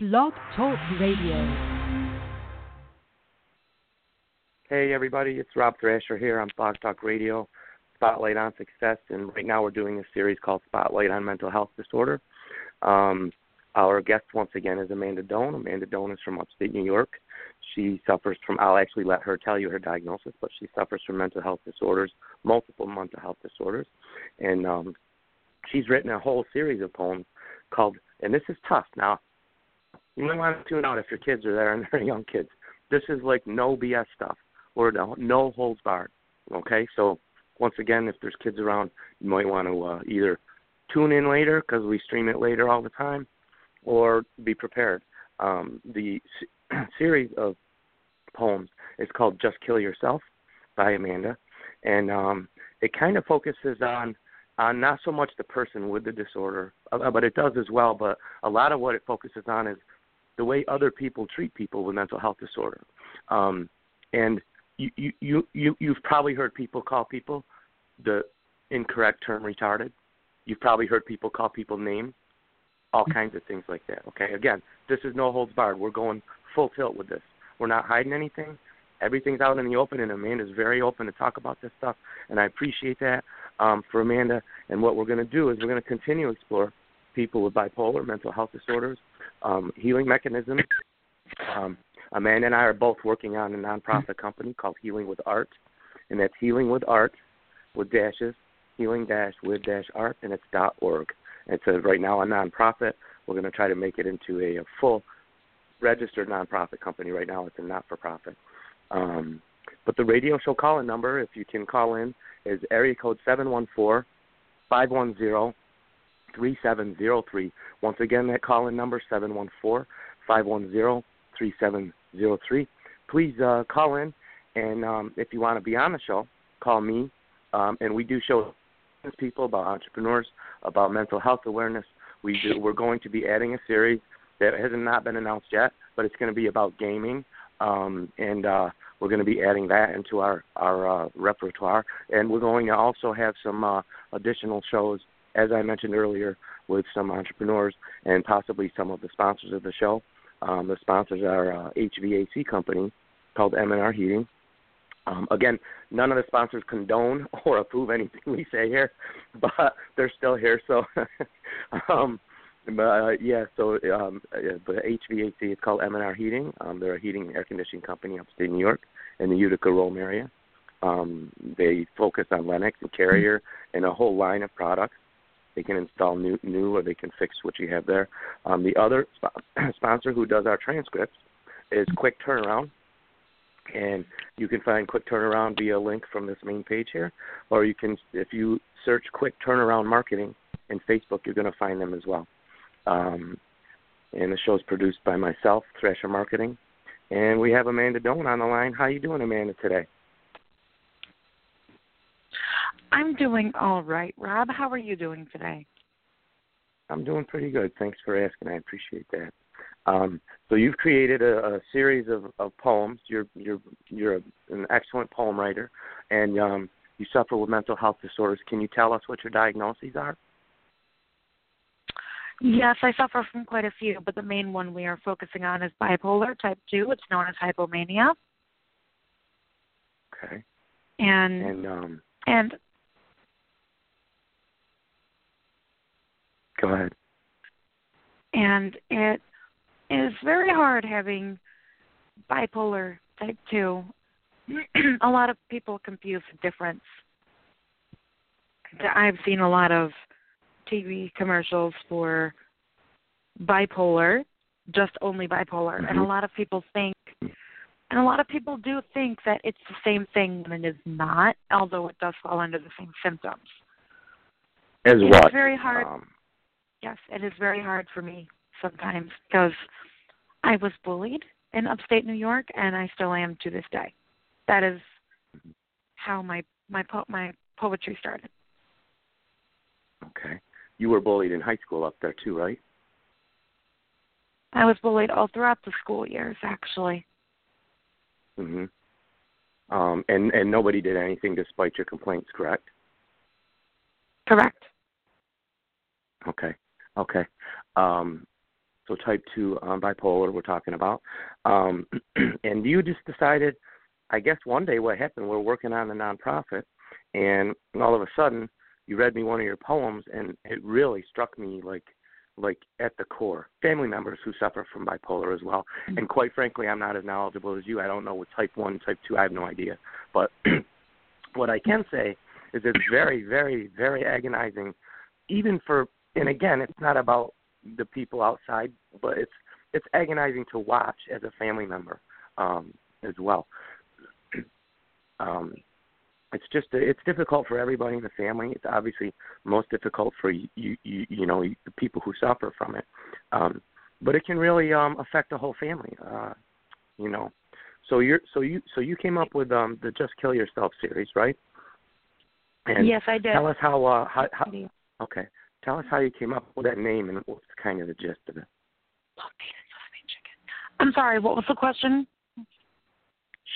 Blog Talk Radio. Hey everybody, it's Rob Thrasher here on Blog Talk Radio, Spotlight on Success, and right now we're doing a series called Spotlight on Mental Health Disorder. Um, our guest once again is Amanda Doane. Amanda Doane is from upstate New York. She suffers from, I'll actually let her tell you her diagnosis, but she suffers from mental health disorders, multiple mental health disorders. And um, she's written a whole series of poems called, and this is tough. Now, you might want to tune out if your kids are there and they're young kids. This is like no BS stuff or no, no holds barred. Okay, so once again, if there's kids around, you might want to uh, either tune in later because we stream it later all the time, or be prepared. Um, the series of poems is called "Just Kill Yourself" by Amanda, and um, it kind of focuses on on not so much the person with the disorder, uh, but it does as well. But a lot of what it focuses on is the way other people treat people with mental health disorder. Um, and you, you, you, you, you've probably heard people call people the incorrect term retarded. You've probably heard people call people names, all kinds of things like that. Okay, again, this is no holds barred. We're going full tilt with this. We're not hiding anything. Everything's out in the open, and Amanda's very open to talk about this stuff, and I appreciate that um, for Amanda. And what we're going to do is we're going to continue to explore people with bipolar, mental health disorders, um, healing mechanisms. Um, Amanda and I are both working on a nonprofit company called Healing with Art, and that's Healing with Art with dashes, healing dash with dash art, and it's dot org. It's a, right now a nonprofit. We're going to try to make it into a, a full registered nonprofit company. Right now, it's a not for profit. Um, but the radio show call in number, if you can call in, is area code seven one four five one zero 3703. Once again, that call in number 714 510 3703. Please uh, call in, and um, if you want to be on the show, call me. Um, and we do show people about entrepreneurs, about mental health awareness. We do, we're going to be adding a series that has not been announced yet, but it's going to be about gaming, um, and uh, we're going to be adding that into our our uh, repertoire. And we're going to also have some uh, additional shows as I mentioned earlier, with some entrepreneurs and possibly some of the sponsors of the show. Um, the sponsors are uh, HVAC company called M&R Heating. Um, again, none of the sponsors condone or approve anything we say here, but they're still here. So, um, but uh, yeah, so um, the HVAC is called M&R Heating. Um, they're a heating and air conditioning company upstate New York in the Utica Rome area. Um, they focus on Lennox and Carrier and a whole line of products. They can install new, new, or they can fix what you have there. Um, the other sp- sponsor who does our transcripts is Quick Turnaround, and you can find Quick Turnaround via link from this main page here, or you can, if you search Quick Turnaround Marketing in Facebook, you're going to find them as well. Um, and the show is produced by myself, Thrasher Marketing, and we have Amanda Doane on the line. How you doing, Amanda, today? I'm doing all right. Rob, how are you doing today? I'm doing pretty good. Thanks for asking. I appreciate that. Um, so you've created a, a series of, of poems. You're you're you're a, an excellent poem writer, and um, you suffer with mental health disorders. Can you tell us what your diagnoses are? Yes, I suffer from quite a few, but the main one we are focusing on is bipolar type two. It's known as hypomania. Okay. And and um, and Go ahead. And it is very hard having bipolar type 2. a lot of people confuse the difference. I've seen a lot of TV commercials for bipolar, just only bipolar, mm-hmm. and a lot of people think and a lot of people do think that it's the same thing when it is not, although it does fall under the same symptoms. As it's what? very hard. Um, yes, it is very hard for me sometimes because I was bullied in upstate New York, and I still am to this day. That is how my my po- my poetry started. Okay, you were bullied in high school up there too, right? I was bullied all throughout the school years, actually. Mhm. Um, and and nobody did anything despite your complaints, correct? Correct. Okay. Okay. Um, so type two um, bipolar we're talking about. Um, and you just decided, I guess one day what happened, we're working on a nonprofit, and all of a sudden you read me one of your poems, and it really struck me like like at the core family members who suffer from bipolar as well mm-hmm. and quite frankly i'm not as knowledgeable as you i don't know what type one type two i have no idea but what i can say is it's very very very agonizing even for and again it's not about the people outside, but it's it's agonizing to watch as a family member um, as well. um, it's just it's difficult for everybody in the family. It's obviously most difficult for you you you know the people who suffer from it, um, but it can really um, affect the whole family. Uh, you know, so you're so you so you came up with um, the Just Kill Yourself series, right? And yes, I did. Tell us how uh, how, how okay. Tell us how you came up with that name and what's kind of the gist of it. I'm sorry, what was the question?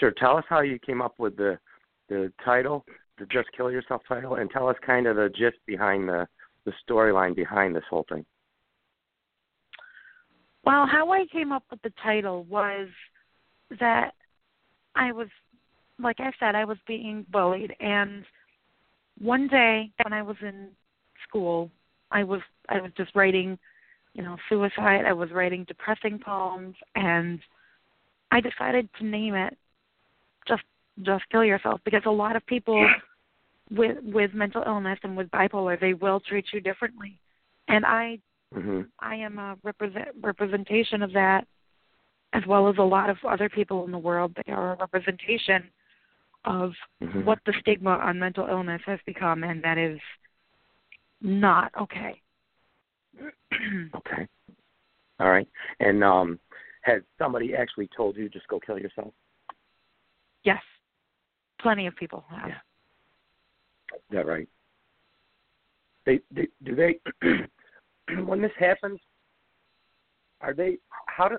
Sure. Tell us how you came up with the the title, the Just Kill Yourself title, and tell us kind of the gist behind the the storyline behind this whole thing. Well, how I came up with the title was that I was, like I said, I was being bullied, and one day when I was in school, I was I was just writing, you know, suicide. I was writing depressing poems, and I decided to name it just just kill yourself because a lot of people with with mental illness and with bipolar they will treat you differently, and I mm-hmm. I am a represent representation of that, as well as a lot of other people in the world. They are a representation of mm-hmm. what the stigma on mental illness has become, and that is not okay. okay. All right. And um has somebody actually told you just go kill yourself? Yes. Plenty of people have. Yeah. Is that right? They, they do they when this happens are they how do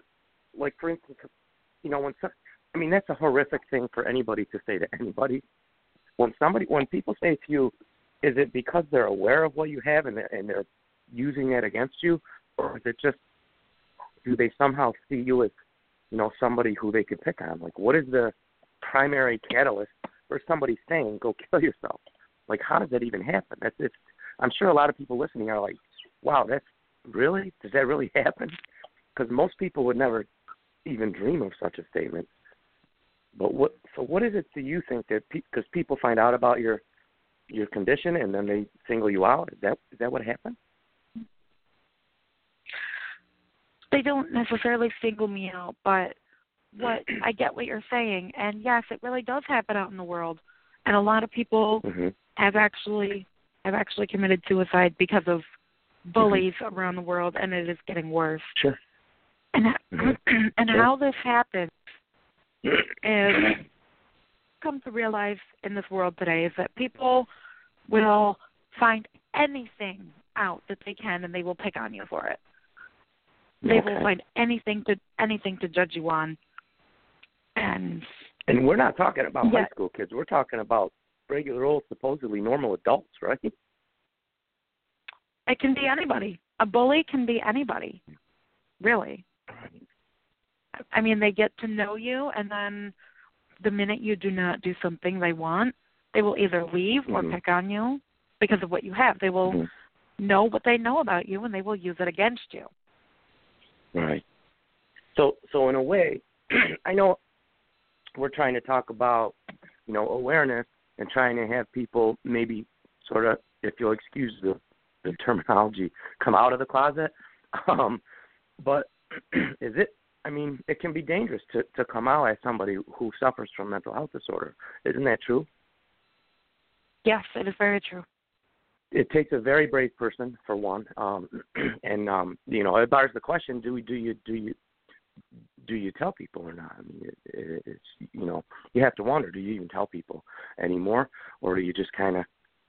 like for instance you know when some, I mean that's a horrific thing for anybody to say to anybody. When somebody when people say to you is it because they're aware of what you have and they're, and they're using it against you, or is it just do they somehow see you as you know somebody who they could pick on? Like, what is the primary catalyst for somebody saying go kill yourself? Like, how does that even happen? That's it's. I'm sure a lot of people listening are like, wow, that's really does that really happen? Because most people would never even dream of such a statement. But what? So what is it do you think that because pe- people find out about your your condition and then they single you out? Is that is that what happened? They don't necessarily single me out, but what I get what you're saying, and yes, it really does happen out in the world, and a lot of people mm-hmm. have actually have actually committed suicide because of bullies mm-hmm. around the world, and it is getting worse. Sure. And mm-hmm. and sure. how this happens is come to realize in this world today is that people will find anything out that they can and they will pick on you for it. They okay. will find anything to anything to judge you on. And And we're not talking about yeah. high school kids. We're talking about regular old supposedly normal adults, right? It can be anybody. A bully can be anybody. Really. I mean, they get to know you and then the minute you do not do something they want, they will either leave mm-hmm. or pick on you because of what you have. They will mm-hmm. know what they know about you and they will use it against you. Right. So so in a way, I know we're trying to talk about, you know, awareness and trying to have people maybe sort of if you'll excuse the the terminology, come out of the closet. Um but is it I mean, it can be dangerous to to come out as somebody who suffers from mental health disorder. Isn't that true? Yes, it is very true. It takes a very brave person, for one, um, and um, you know, it bars the question: Do we, do you, do you, do you tell people or not? I mean, it, it, it's you know, you have to wonder: Do you even tell people anymore, or do you just kind of?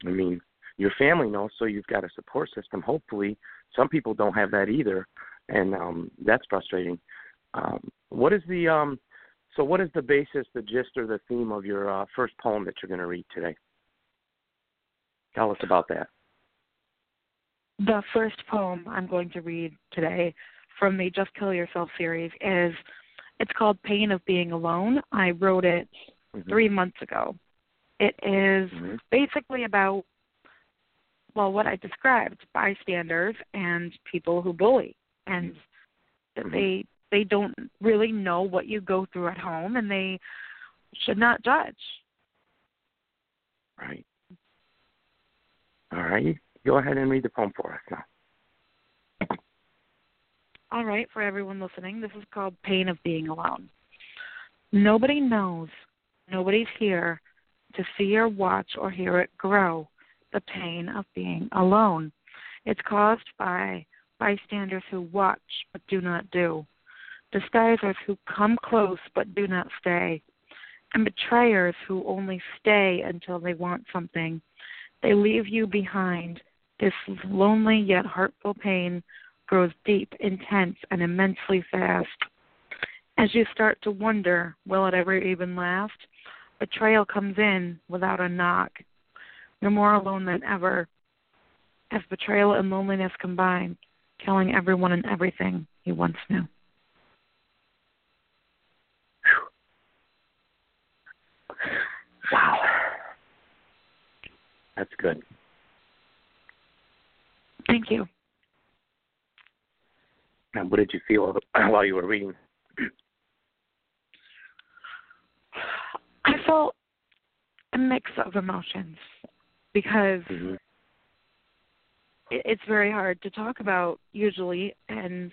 I mean, your family knows, so you've got a support system. Hopefully, some people don't have that either, and um, that's frustrating. Um, what is the um, so what is the basis, the gist, or the theme of your uh, first poem that you're going to read today? Tell us about that. The first poem I'm going to read today from the Just Kill Yourself series is it's called Pain of Being Alone. I wrote it Mhm. three months ago. It is Mhm. basically about well what I described bystanders and people who bully and Mhm. they they don't really know what you go through at home and they should not judge. Right. All right. Go ahead and read the poem for us now. All right, for everyone listening, this is called Pain of Being Alone. Nobody knows, nobody's here to see or watch or hear it grow, the pain of being alone. It's caused by bystanders who watch but do not do, disguisers who come close but do not stay, and betrayers who only stay until they want something. They leave you behind. This lonely yet heartful pain grows deep, intense, and immensely fast. As you start to wonder, will it ever even last? Betrayal comes in without a knock. You're more alone than ever. As betrayal and loneliness combine, killing everyone and everything you once knew. Wow. That's good. Thank you. And what did you feel while you were reading? I felt a mix of emotions because Mm-hmm. it's very hard to talk about usually and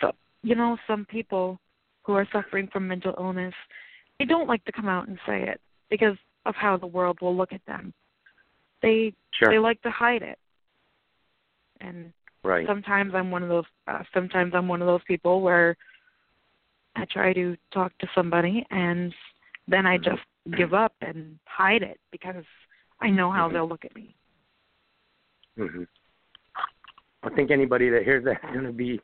so you know some people who are suffering from mental illness they don't like to come out and say it because of how the world will look at them they Sure. they like to hide it and right. sometimes i'm one of those uh, sometimes i'm one of those people where i try to talk to somebody and then i just give up and hide it because i know how Mhm. they'll look at me hmm I think anybody that hears that is going to be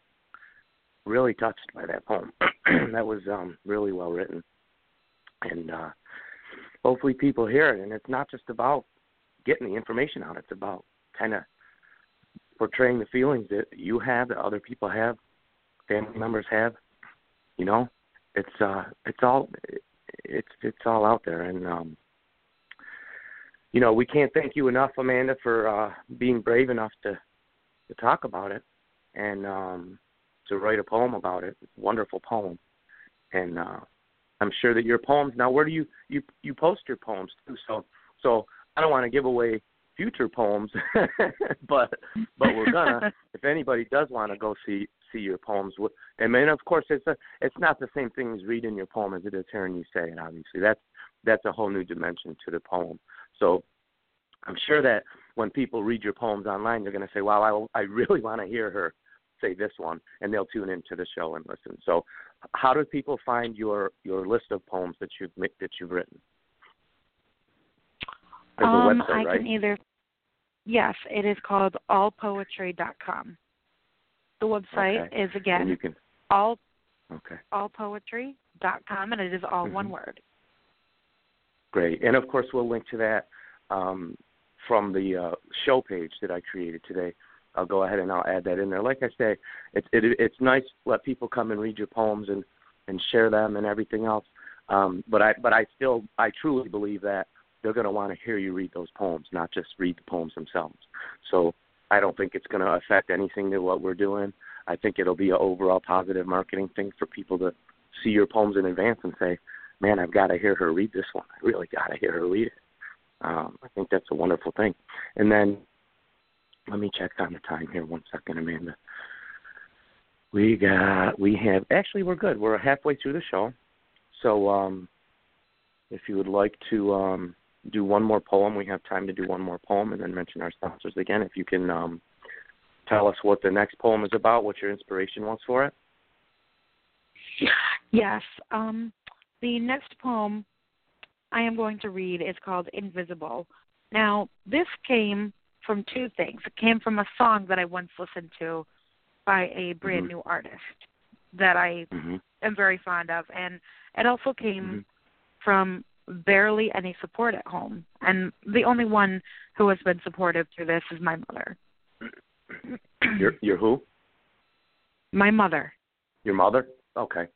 really touched by that poem. that was um really well written, and uh hopefully people hear it. And it's not just about getting the information out; it's about kind of portraying the feelings that you have, that other people have, family members have. You know, it's uh it's all it's it's all out there, and um you know, we can't thank you enough, Amanda, for uh, being brave enough to to talk about it and um, to write a poem about it. Wonderful poem, and uh, I'm sure that your poems. Now, where do you you you post your poems too? So so I don't want to give away future poems, but but we're gonna. if anybody does want to go see see your poems, I mean, of course, it's a it's not the same thing as reading your poem as it is hearing you say it. Obviously, that's that's a whole new dimension to the poem. So I'm sure that when people read your poems online, they're going to say, "Wow, I, I really want to hear her say this one," and they'll tune into the show and listen. So, how do people find your your list of poems that you've that you've written? There's um website, i right? can either yes it is called allpoetry.com the website Okay. is and again you can. all Okay, allpoetry.com and it is all Mhm. one word great. And of course, we'll link to that um, from the uh, show page that I created today. I'll go ahead and I'll add that in there. Like I say, it's it, it's nice to let people come and read your poems and and share them and everything else. Um, but I but I still I truly believe that they're going to want to hear you read those poems, not just read the poems themselves. So I don't think it's going to affect anything to what we're doing. I think it'll be an overall positive marketing thing for people to see your poems in advance and say, "Man, I've got to hear her read this one. I really got to hear her read it." Um, I think that's a wonderful thing. And then let me check on the time here one second, Amanda. We got we have actually we're good. We're halfway through the show. So um if you would like to um do one more poem, we have time to do one more poem and then mention our sponsors again. If you can um tell us what the next poem is about, what your inspiration was for it. Yes. Um, the next poem I am going to read is called Invisible. Now, this came from two things. It came from a song that I once listened to by a brand Mhm. new artist that I Mhm. am very fond of, and it also came Mhm. from barely any support at home. And the only one who has been supportive through this is my mother. Your your who? My mother. Your mother? Okay.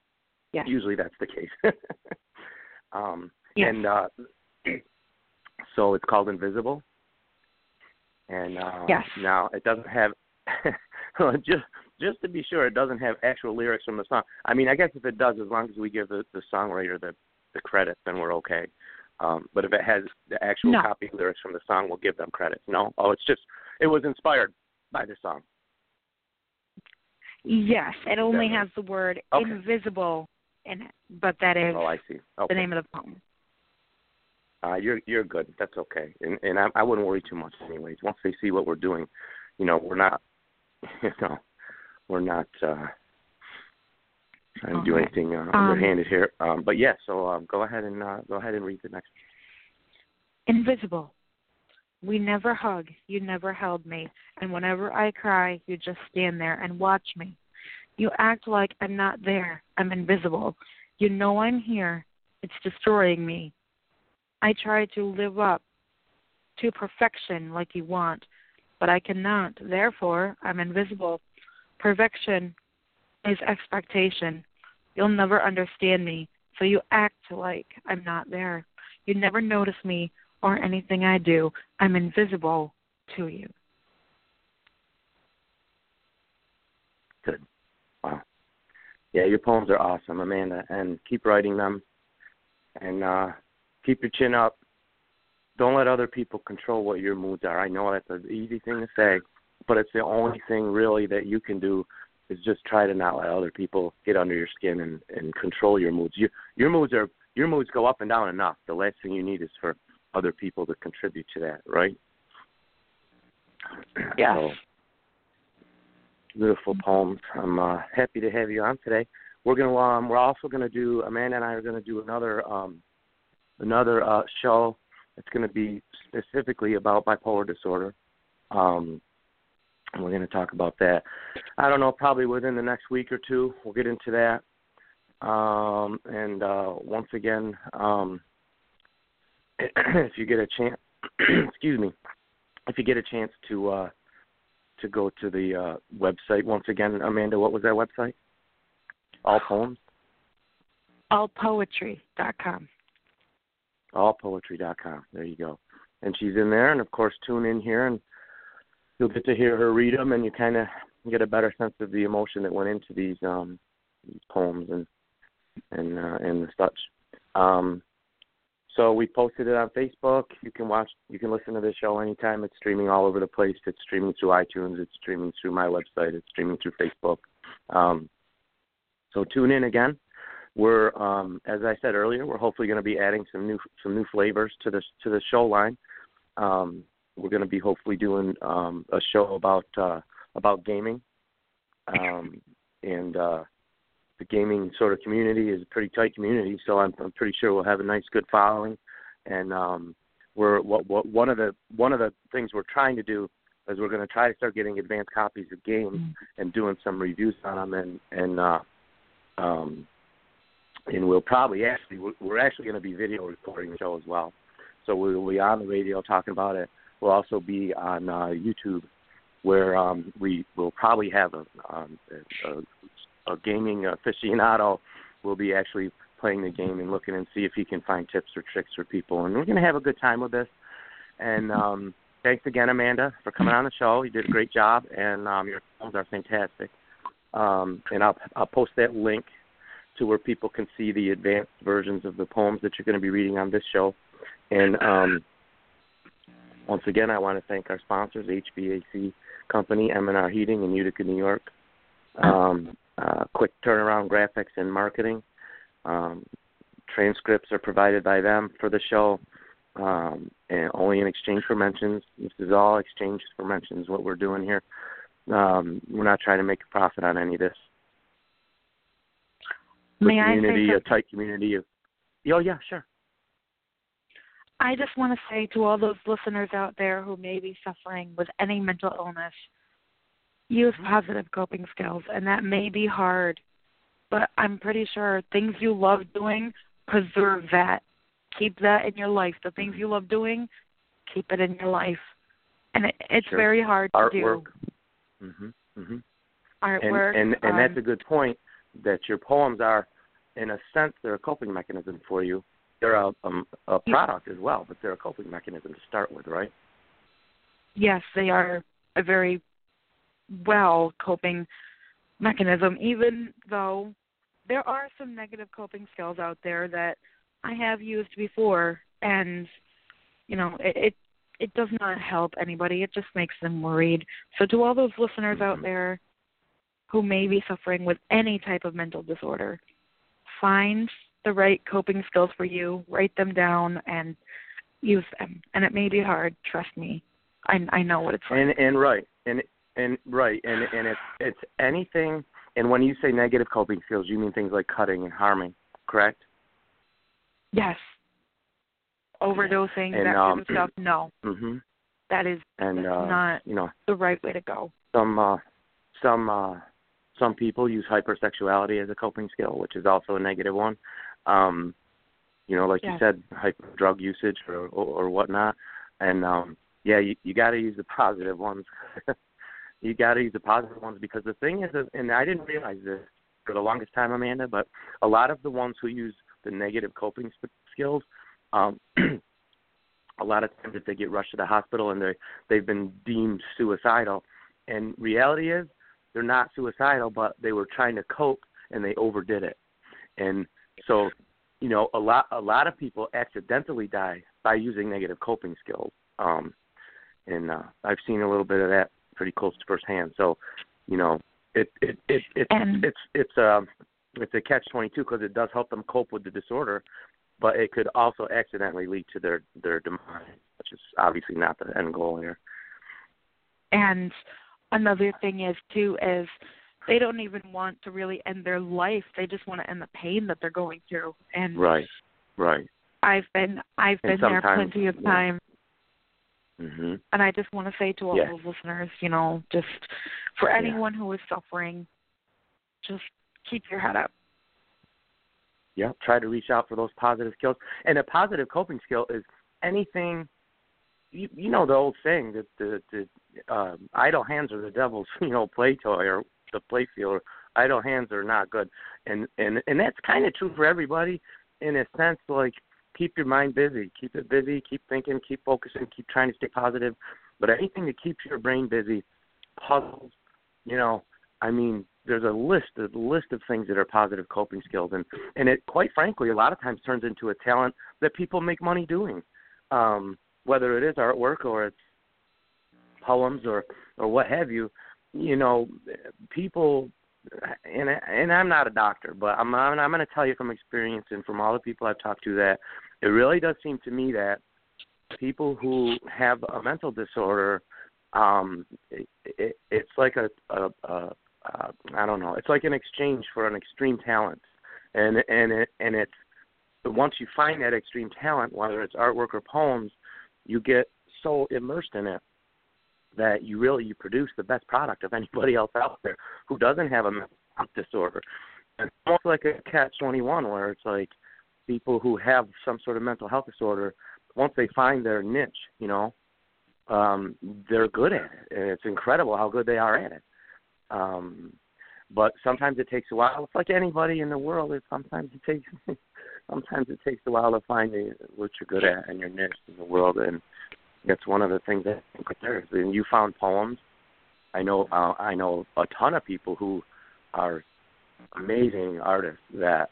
Yes. Usually that's the case. um, yes. And uh, so it's called Invisible. And uh, yes. now it doesn't have just just to be sure, it doesn't have actual lyrics from the song. I mean, I guess if it does, as long as we give the, the songwriter the the credit, then we're okay. Um, but if it has the actual no. copy lyrics from the song, we'll give them credit. No, oh, it's just it was inspired by the song. Yes, it only has the word okay. invisible in it, but that is oh, I see. Okay. the name of the poem. Uh, you're you're good. That's okay, and and I, I wouldn't worry too much, anyways. Once they see what we're doing, you know, we're not, you know, we're not uh, trying to do anything uh, um, underhanded here. Um, but yeah, so um, go ahead and uh, go ahead and read the next. Invisible. We never hug. You never held me, and whenever I cry, you just stand there and watch me. You act like I'm not there. I'm invisible. You know I'm here. It's destroying me. I try to live up to perfection like you want, but I cannot. Therefore, I'm invisible. Perfection is expectation. You'll never understand me, so you act like I'm not there. You never notice me or anything I do. I'm invisible to you. Good. Wow. Yeah, your poems are awesome, Amanda, and keep writing them. And uh keep your chin up. Don't let other people control what your moods are. I know that's an easy thing to say, but it's the only thing really that you can do is just try to not let other people get under your skin and and control your moods. Your your moods are your moods go up and down enough. The last thing you need is for other people to contribute to that, right? Yeah. So, beautiful poems. I'm uh, happy to have you on today. We're gonna um, we're also gonna do Amanda and I are gonna do another um, another uh, show. It's gonna be specifically about bipolar disorder. Um, and we're going to talk about that. I don't know, probably within the next week or two, we'll get into that. Um, and uh, once again, um, if you get a chance, excuse me, if you get a chance to uh, to go to the uh, website once again, Amanda, what was that website? All poems. Allpoetry.com. Allpoetry.com. There you go. And she's in there, and of course, tune in here, and you'll get to hear her read them, and you kind of get a better sense of the emotion that went into these um, poems and and uh, and such. Um, so we posted it on Facebook. You can watch, you can listen to the show anytime. It's streaming all over the place. It's streaming through iTunes. It's streaming through my website. It's streaming through Facebook. Um, so tune in again. We're, um, as I said earlier, we're hopefully going to be adding some new some new flavors to the to the show line. Um, we're going to be hopefully doing um, a show about uh, about gaming, um, and uh, the gaming sort of community is a pretty tight community. So I'm, I'm pretty sure we'll have a nice, good following, and um, we're what, what one of the one of the things we're trying to do is we're going to try to start getting advanced copies of games Mm-hmm. and doing some reviews on them, and and uh, um, and we'll probably actually we're- actually going to be video recording the show as well. So we'll be on the radio talking about it. We'll also be on uh, YouTube, where um, we will probably have a, um, a, a gaming aficionado will be actually playing the game and looking and see if he can find tips or tricks for people. And we're going to have a good time with this. And um, thanks again, Amanda, for coming on the show. You did a great job, and um, your poems are fantastic. Um, and I'll I'll post that link to where people can see the advanced versions of the poems that you're going to be reading on this show. And um, once again, I want to thank our sponsors, HVAC Company, M&R Heating in Utica, New York. Um, uh, quick turnaround graphics and marketing. Um, transcripts are provided by them for the show, um, and only in exchange for mentions. This is all exchange for mentions. What we're doing here, um, we're not trying to make a profit on any of this. We're May a I say community, a tight community of. Oh yeah, sure. I just want to say to all those listeners out there who may be suffering with any mental illness, use positive coping skills, and that may be hard, but I'm pretty sure things you love doing, preserve that. Keep that in your life. The things you love doing, keep it in your life. And it, it's Sure. very hard to Artwork. do. Mhm. Mhm. artwork. And and, and um, that's a good point. That your poems are, in a sense, they're a coping mechanism for you. They're a um, a product as well, but they're a coping mechanism to start with, right? yes, they are a very well coping mechanism, even though there are some negative coping skills out there that I have used before and you know, it, it it does not help anybody. It just makes them worried. So to all those listeners out Mhm. there who may be suffering with any type of mental disorder, find the right coping skills for you, write them down and use them. And it may be hard, trust me. I I know what it's like. And and right, and and right, and and it's it's anything. And when you say negative coping skills, you mean things like cutting and harming, correct? Yes. Overdosing, And, that um, kind of stuff. No, Mhm. that is And uh, not you know, the right way to go. some uh, some uh, some people use hypersexuality as a coping skill, which is also a negative one. Um, you know, like you said, hyper drug usage or, or or whatnot. And um, yeah, you you got to use the positive ones. you got to use the positive ones because the thing is, and I didn't realize this for the longest time, Amanda, but a lot of the ones who use the negative coping sp- skills, um, a lot of times if they get rushed to the hospital and they they've been deemed suicidal, and reality is they're not suicidal, but they were trying to cope and they overdid it, and so you know a lot a lot of people accidentally die by using negative coping skills, um, and uh, I've seen a little bit of that pretty close to firsthand. So you know it it it, it And- it's it's um it's a catch twenty two because it does help them cope with the disorder, but it could also accidentally lead to their their demise, which is obviously not the end goal here. And another thing is too is they don't even want to really end their life. They just want to end the pain that they're going through. And Right, right. I've been I've And been there plenty of yeah. times hmm and I just want to say to all Yes. those listeners, you know, just for Yeah. anyone who is suffering, just keep your head up. Yeah, try to reach out for those positive skills. And a positive coping skill is anything. You, you know the old saying that the the uh, idle hands are the devil's you know play toy or the play field. Idle hands are not good, and and and that's kind of true for everybody in a sense. Like keep your mind busy, keep it busy, keep thinking, keep focusing, keep trying to stay positive. But anything that keeps your brain busy, puzzles, you know, I mean, there's a list, a list of things that are positive coping skills, and and it quite frankly, a lot of times turns into a talent that people make money doing, um, whether it is artwork or it's poems or or what have you. You know, people, and and I'm not a doctor, but I'm I'm, I'm going to tell you from experience and from all the people I've talked to that it really does seem to me that people who have a mental disorder um it, it it's like a, a, a uh, I don't know. It's like an exchange for an extreme talent, and and it and it's once you find that extreme talent, whether it's artwork or poems, you get so immersed in it that you really you produce the best product of anybody else out there who doesn't have a mental health disorder. It's almost like a catch twenty one, where it's like people who have some sort of mental health disorder, once they find their niche, you know, um, they're good at it, and it's incredible how good they are at it. Um, but sometimes it takes a while. It's like anybody in the world. It sometimes it takes sometimes it takes a while to find the, what you're good at and your niche in the world, and that's one of the things that I there is. And you found poems. I know uh, I know a ton of people who are amazing artists that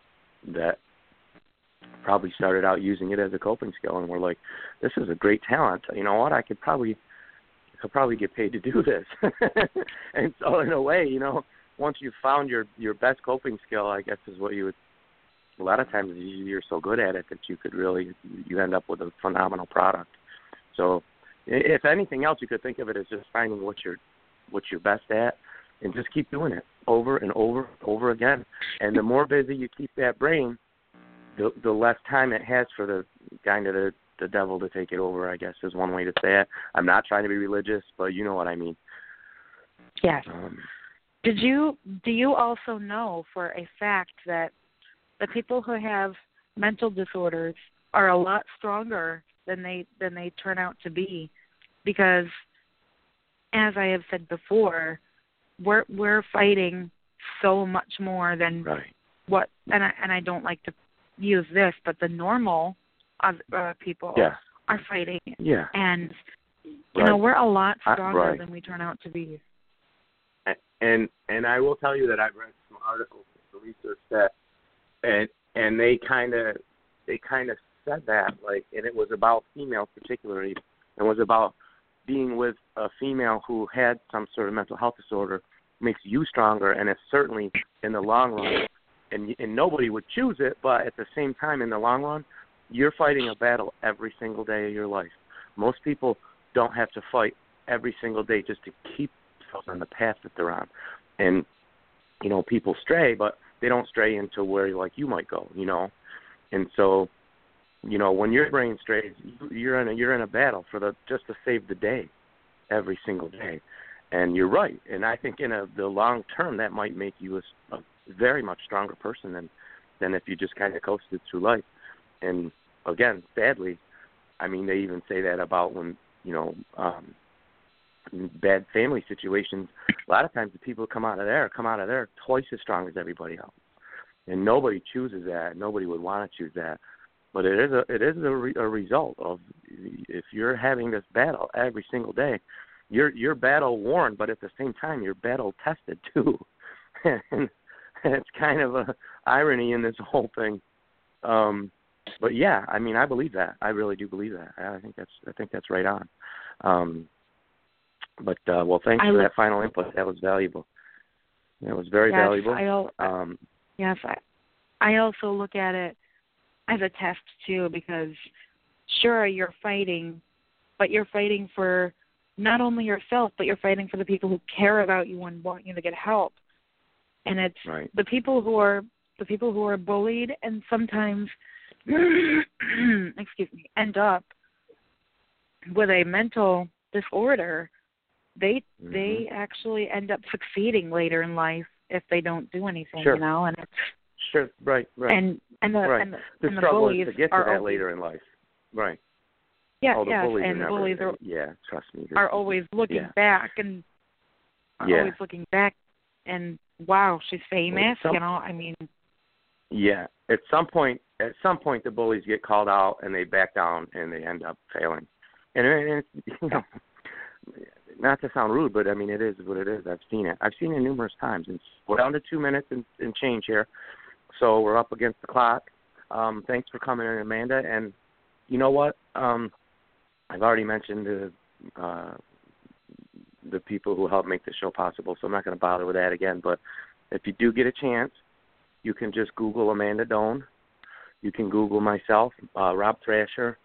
that probably started out using it as a coping skill and were like, "This is a great talent. You know what? I could probably could probably get paid to do this." and so, in a way, you know, once you found your your best coping skill, I guess is what you would. A lot of times, you- you're so good at it that you could really you end up with a phenomenal product. So, if anything else, you could think of it as just finding what you're what you're best at, and just keep doing it over and over and over again. And the more busy you keep that brain, the the less time it has for the kind of the the devil to take it over. I guess is one way to say it. I'm not trying to be religious, but you know what I mean. Yes. Um, Did you do you also know for a fact that the people who have mental disorders are a lot stronger than they than they turn out to be because as I have said before, we're we're fighting so much more than right. what and I and I don't like to use this, but the normal uh, people yeah. are fighting. Yeah. And you Right. know, we're a lot I- stronger right. than we turn out to be. and and I will tell you that I've read some articles, some research that, and and they kind of they kind of said that like, and it was about females particularly, and was about being with a female who had some sort of mental health disorder makes you stronger, and it's certainly in the long run, and and nobody would choose it, but at the same time, in the long run, you're fighting a battle every single day of your life. Most people don't have to fight every single day just to keep themselves on the path that they're on. And you know, people stray, but they don't stray into where like you might go, you know. And so, you know, when your brain strays, you- you're in a you're in a battle for the just to save the day, every single day. And you're right. And I think in a the long term, that might make you a, a very much stronger person than than if you just kind of coasted through life. And again, sadly, I mean, they even say that about when you know um, bad family situations. A lot of times, the people who come out of there come out of there twice as strong as everybody else, and nobody chooses that. Nobody would want to choose that, but it is a it is a, re, a result of if you're having this battle every single day, you're you're battle worn, but at the same time, you're battle tested too. and it's kind of a irony in this whole thing. Um, but yeah, I mean, I believe that. I really do believe that. I think that's I think that's right on. Um, but uh, well, thanks I for that final input. That was valuable. That was very yes, valuable. I al- Um, yes, I I also look at it as a test too because sure you're fighting, but you're fighting for not only yourself, but you're fighting for the people who care about you and want you to get help. And it's right. the people who are the people who are bullied and sometimes excuse me end up with a mental disorder they Mhm. they actually end up succeeding later in life if they don't do anything Sure. you know and it's Sure. Right. Right. and and the Right. and the, the and the struggle bullies is to get to are that always, later in life. Right. yeah oh, the and the bullies are Yeah. Trust me. are always looking yeah. back and are Yeah. always looking back and wow she's famous some- you know i mean Yeah. At some point, at some point, the bullies get called out and they back down and they end up failing. And, and it's, you know, not to sound rude, but I mean it is what it is. I've seen it. I've seen it numerous times. And we're down to two minutes and, and change here, so we're up against the clock. Um, thanks for coming in, Amanda. And you know what? Um, I've already mentioned the uh, the people who helped make the show possible, so I'm not going to bother with that again. But if you do get a chance, you can just Google Amanda Doane. You can Google myself, uh, Rob Thrasher.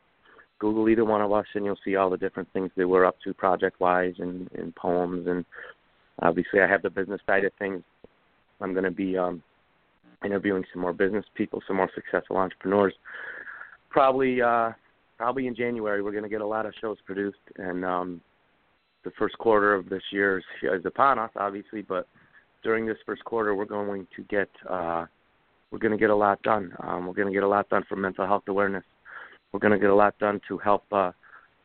Google either one of us, and you'll see all the different things that we're up to project-wise and, and poems. And obviously, I have the business side of things. I'm going to be um, interviewing some more business people, some more successful entrepreneurs. Probably, uh, probably in January, we're going to get a lot of shows produced, and um, the first quarter of this year is, is upon us, obviously. But during this first quarter, we're going to get uh, we're going to get a lot done. Um, we're going to get a lot done for mental health awareness. We're going to get a lot done to help uh,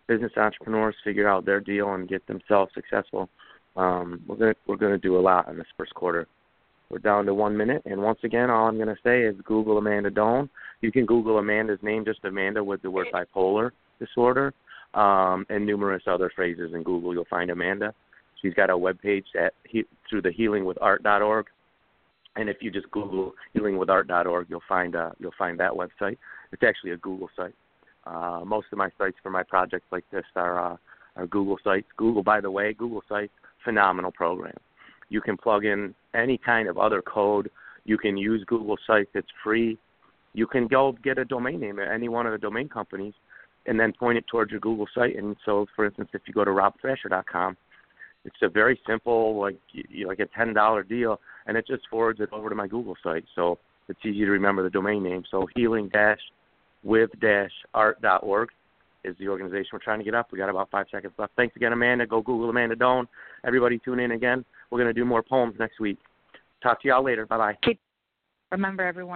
business entrepreneurs figure out their deal and get themselves successful. Um, we're going to, we're going to do a lot in this first quarter. We're down to one minute, and once again, all I'm going to say is Google Amanda Doane. You can Google Amanda's name, just Amanda with the word bipolar disorder, um, and numerous other phrases in Google. You'll find Amanda. She's got a web page at he, through the healingwithart.org, and if you just Google healingwithart.org, you'll find uh, you'll find that website. It's actually a Google site. Uh, most of my sites for my projects like this are uh, are Google sites. Google, by the way, Google sites, phenomenal program. You can plug in any kind of other code. You can use Google Sites. It's free. You can go get a domain name at any one of the domain companies and then point it towards your Google site. And so, for instance, if you go to robthrasher.com, it's a very simple, like like a ten dollar deal, and it just forwards it over to my Google site. So it's easy to remember the domain name. So healing dash with dash art dot org is the organization we're trying to get up. We got about five seconds left. Thanks again, Amanda. Go Google Amanda Doane. Everybody tune in again. We're going to do more poems next week. Talk to y'all later. Bye bye. remember everyone